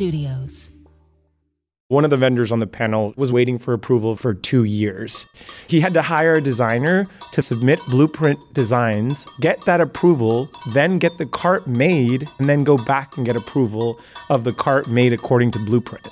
Studios. One of the vendors on the panel was waiting for approval for two years. He had to hire a designer to submit blueprint designs, get that approval, then get the cart made, and then go back and get approval of the cart made according to blueprint.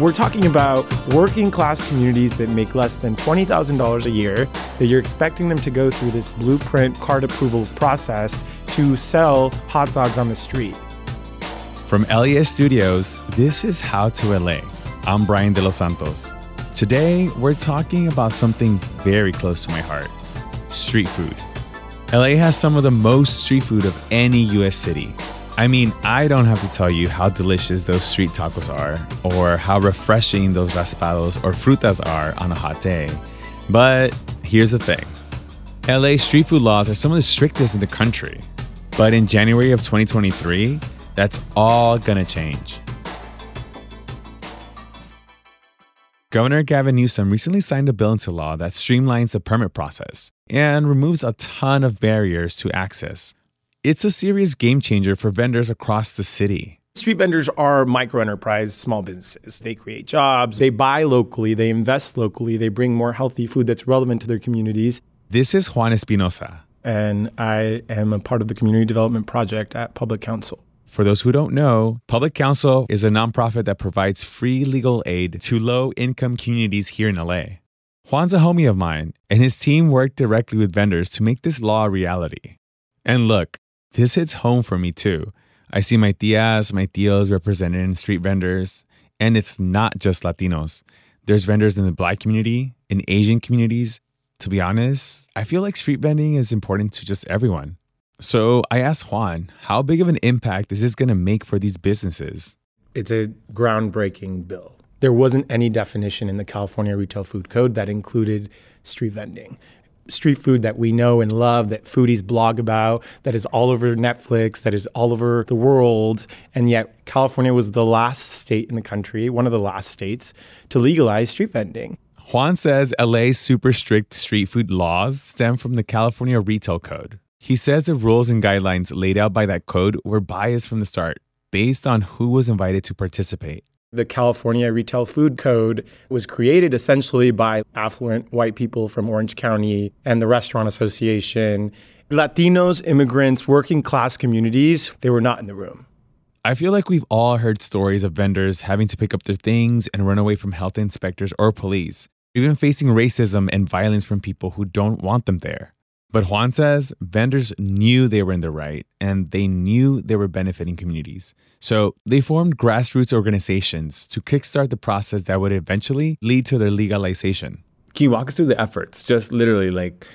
We're talking about working class communities that make less than $20,000 a year, that you're expecting them to go through this blueprint cart approval process to sell hot dogs on the street. From LAist Studios, this is How to LA. I'm Brian De Los Santos. Today, we're talking about something very close to my heart street food. LA has some of the most street food of any US city. I mean, I don't have to tell you how delicious those street tacos are, or how refreshing those raspados or frutas are on a hot day. But here's the thing LA street food laws are some of the strictest in the country. But in January of 2023, that's all gonna change. Governor Gavin Newsom recently signed a bill into law that streamlines the permit process and removes a ton of barriers to access. It's a serious game changer for vendors across the city. Street vendors are micro enterprise small businesses. They create jobs, they buy locally, they invest locally, they bring more healthy food that's relevant to their communities. This is Juan Espinoza. And I am a part of the community development project at Public Counsel. For those who don't know, Public Counsel is a nonprofit that provides free legal aid to low income communities here in LA. Juan's a homie of mine, and his team worked directly with vendors to make this law a reality. And look, this hits home for me too. I see my tias, my tios represented in street vendors, and it's not just Latinos. There's vendors in the black community, in Asian communities. To be honest, I feel like street vending is important to just everyone. So I asked Juan, how big of an impact is this going to make for these businesses? It's a groundbreaking bill. There wasn't any definition in the California Retail Food Code that included street vending. Street food that we know and love, that foodies blog about, that is all over Netflix, that is all over the world. And yet, California was the last state in the country, one of the last states, to legalize street vending. Juan says LA's super strict street food laws stem from the California Retail Code, he says the rules and guidelines laid out by that code were biased from the start, based on who was invited to participate. The California Retail Food Code was created essentially by affluent white people from Orange County and the Restaurant Association. Latinos, immigrants, working class communities, they were not in the room. I feel like we've all heard stories of vendors having to pick up their things and run away from health inspectors or police, even facing racism and violence from people who don't want them there. But Juan says vendors knew they were in the right and they knew they were benefiting communities. So they formed grassroots organizations to kickstart the process that would eventually lead to their legalization. Can you walk us through the efforts? Just literally, like,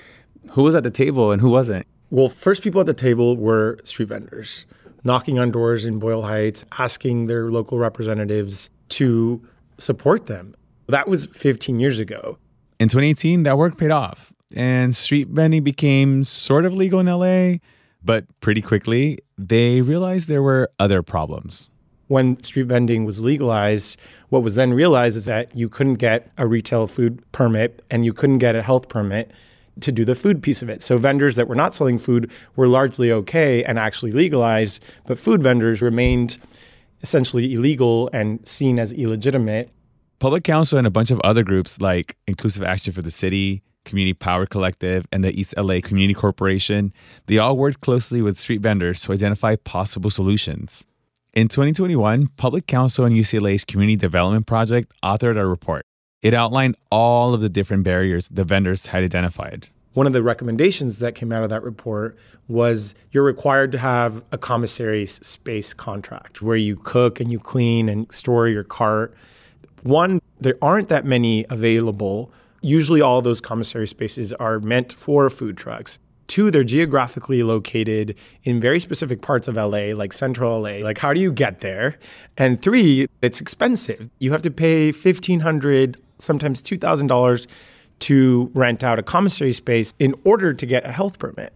who was at the table and who wasn't? Well, first people at the table were street vendors, knocking on doors in Boyle Heights, asking their local representatives to support them. That was 15 years ago. In 2018, that work paid off and street vending became sort of legal in LA, but pretty quickly they realized there were other problems. When street vending was legalized, what was then realized is that you couldn't get a retail food permit and you couldn't get a health permit to do the food piece of it. So vendors that were not selling food were largely okay and actually legalized, but food vendors remained essentially illegal and seen as illegitimate. Public Counsel and a bunch of other groups like Inclusive Action for the City, Community Power Collective, and the East LA Community Corporation, they all worked closely with street vendors to identify possible solutions. In 2021, Public Counsel and UCLA's Community Development Project authored a report. It outlined all of the different barriers the vendors had identified. One of the recommendations that came out of that report was you're required to have a commissary space contract where you cook and you clean and store your cart. One, there aren't that many available Usually, all those commissary spaces are meant for food trucks. Two, they're geographically located in very specific parts of LA, like central LA. Like, how do you get there? And three, it's expensive. You have to pay 1,500, sometimes $2,000 to rent out a commissary space in order to get a health permit.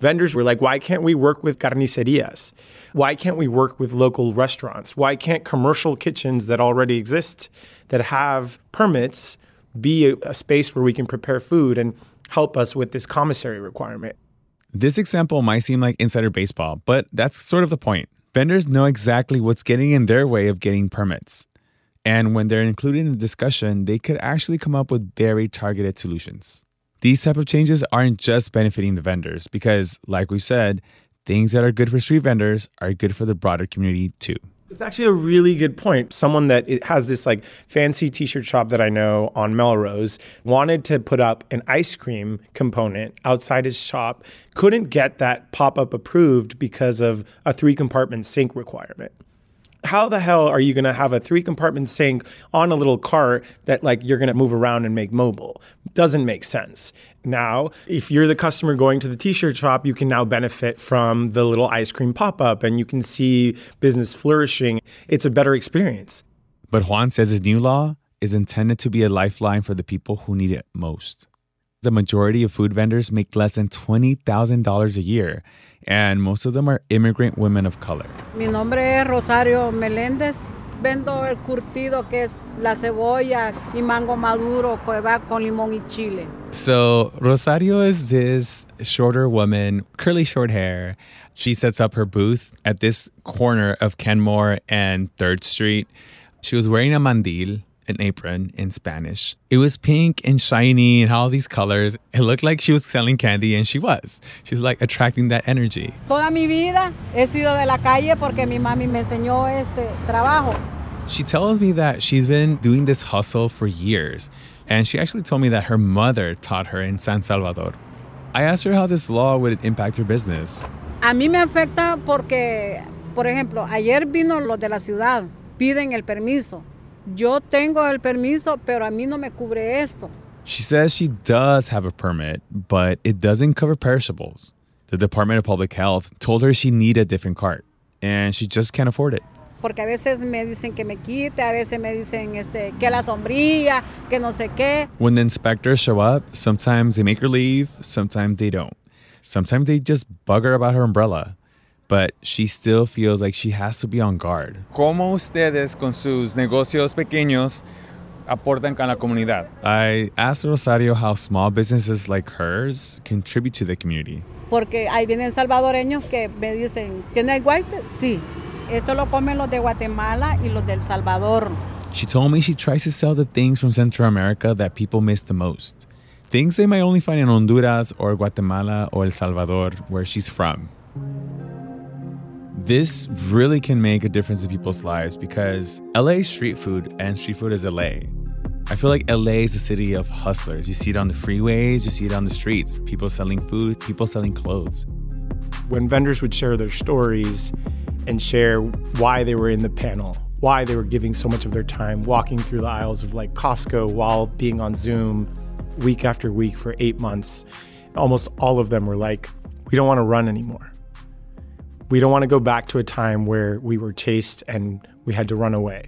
Vendors were like, why can't we work with carnicerias? Why can't we work with local restaurants? Why can't commercial kitchens that already exist that have permits be a, a space where we can prepare food and help us with this commissary requirement? This example might seem like insider baseball, but that's sort of the point. Vendors know exactly what's getting in their way of getting permits. And when they're included in the discussion, they could actually come up with very targeted solutions. These type of changes aren't just benefiting the vendors because, like we said, things that are good for street vendors are good for the broader community too. It's actually a really good point. Someone that has this like fancy t-shirt shop that I know on Melrose wanted to put up an ice cream component outside his shop, couldn't get that pop-up approved because of a three compartment sink requirement how the hell are you going to have a three compartment sink on a little cart that like you're going to move around and make mobile? Doesn't make sense. Now if you're the customer going to the t-shirt shop you can now benefit from the little ice cream pop-up and you can see business flourishing. It's a better experience. But juan says his new law is intended to be a lifeline for the people who need it most the majority of food vendors make less than $20000 a year and most of them are immigrant women of color. Mi nombre es Rosario Meléndez. Vendo el curtido que es la cebolla y mango maduro que va con limón y chile. So, Rosario is this shorter woman, curly short hair. She sets up her booth at this corner of Kenmore and 3rd Street. She was wearing a mandil, an apron in Spanish. It was pink and shiny and all these colors. It looked like she was selling candy and she was. She's like attracting that energy. Toda mi vida he sido de la calle porque mi mami me enseñó este trabajo. She tells me that she's been doing this hustle for years. And she actually told me that her mother taught her in San Salvador. I asked her how this law would impact her business. A mí me afecta porque, por ejemplo, ayer vino los de la ciudad, piden el permiso. Yo tengo el permiso, pero a mí no me cubre esto. She says she does have a permit, but it doesn't cover perishables. The Department of Public Health told her she needed a different cart, and she just can't afford it. Porque a veces me dicen que me quite, a veces me dicen este, que la sombrilla, que no sé qué. When the inspectors show up, sometimes they make her leave, sometimes they don't. Sometimes they just bug her about her umbrella but she still feels like she has to be on guard. ¿Cómo ustedes con sus negocios pequeños aportan con la comunidad? I asked Rosario how small businesses like hers contribute to the community. Porque ahí vienen salvadoreños que me dicen, ¿tiene guayste? Sí. Esto lo comen los de Guatemala y los del Salvador. She told me she tries to sell the things from Central America that people miss the most. Things they might only find in Honduras or Guatemala or El Salvador, where she's from this really can make a difference in people's lives because LA street food and street food is LA. I feel like LA is a city of hustlers. You see it on the freeways, you see it on the streets, people selling food, people selling clothes. When vendors would share their stories and share why they were in the panel, why they were giving so much of their time walking through the aisles of like Costco while being on Zoom week after week for eight months, almost all of them were like, we don't want to run anymore we don't want to go back to a time where we were chased and we had to run away.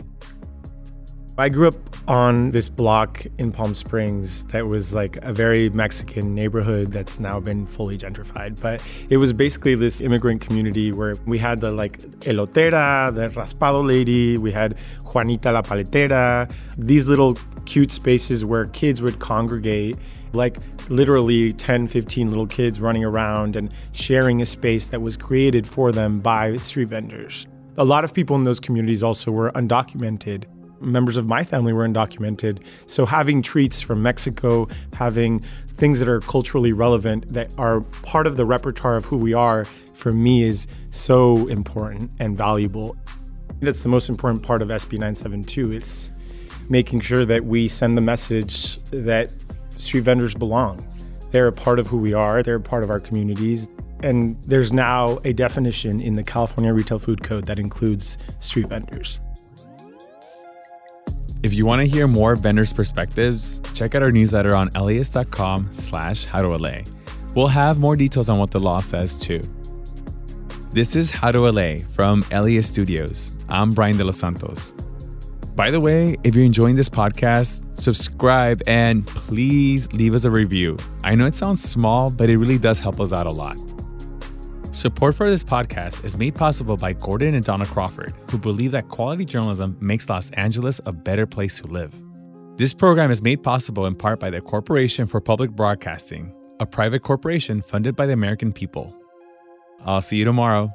I grew up on this block in Palm Springs that was like a very Mexican neighborhood that's now been fully gentrified. But it was basically this immigrant community where we had the like elotera, the raspado lady, we had Juanita la paletera, these little cute spaces where kids would congregate like literally 10, 15 little kids running around and sharing a space that was created for them by street vendors. A lot of people in those communities also were undocumented. Members of my family were undocumented. So having treats from Mexico, having things that are culturally relevant that are part of the repertoire of who we are, for me is so important and valuable. That's the most important part of SB 972. It's making sure that we send the message that street vendors belong. They're a part of who we are, they're a part of our communities. And there's now a definition in the California Retail Food Code that includes street vendors. If you want to hear more vendors' perspectives, check out our newsletter on LAist.com slash how to LA. We'll have more details on what the law says too. This is How to LA from LAist Studios. I'm Brian De Los Santos. By the way, if you're enjoying this podcast, subscribe and please leave us a review. I know it sounds small, but it really does help us out a lot. Support for this podcast is made possible by Gordon and Donna Crawford, who believe that quality journalism makes Los Angeles a better place to live. This program is made possible in part by the Corporation for Public Broadcasting, a private corporation funded by the American people. I'll see you tomorrow.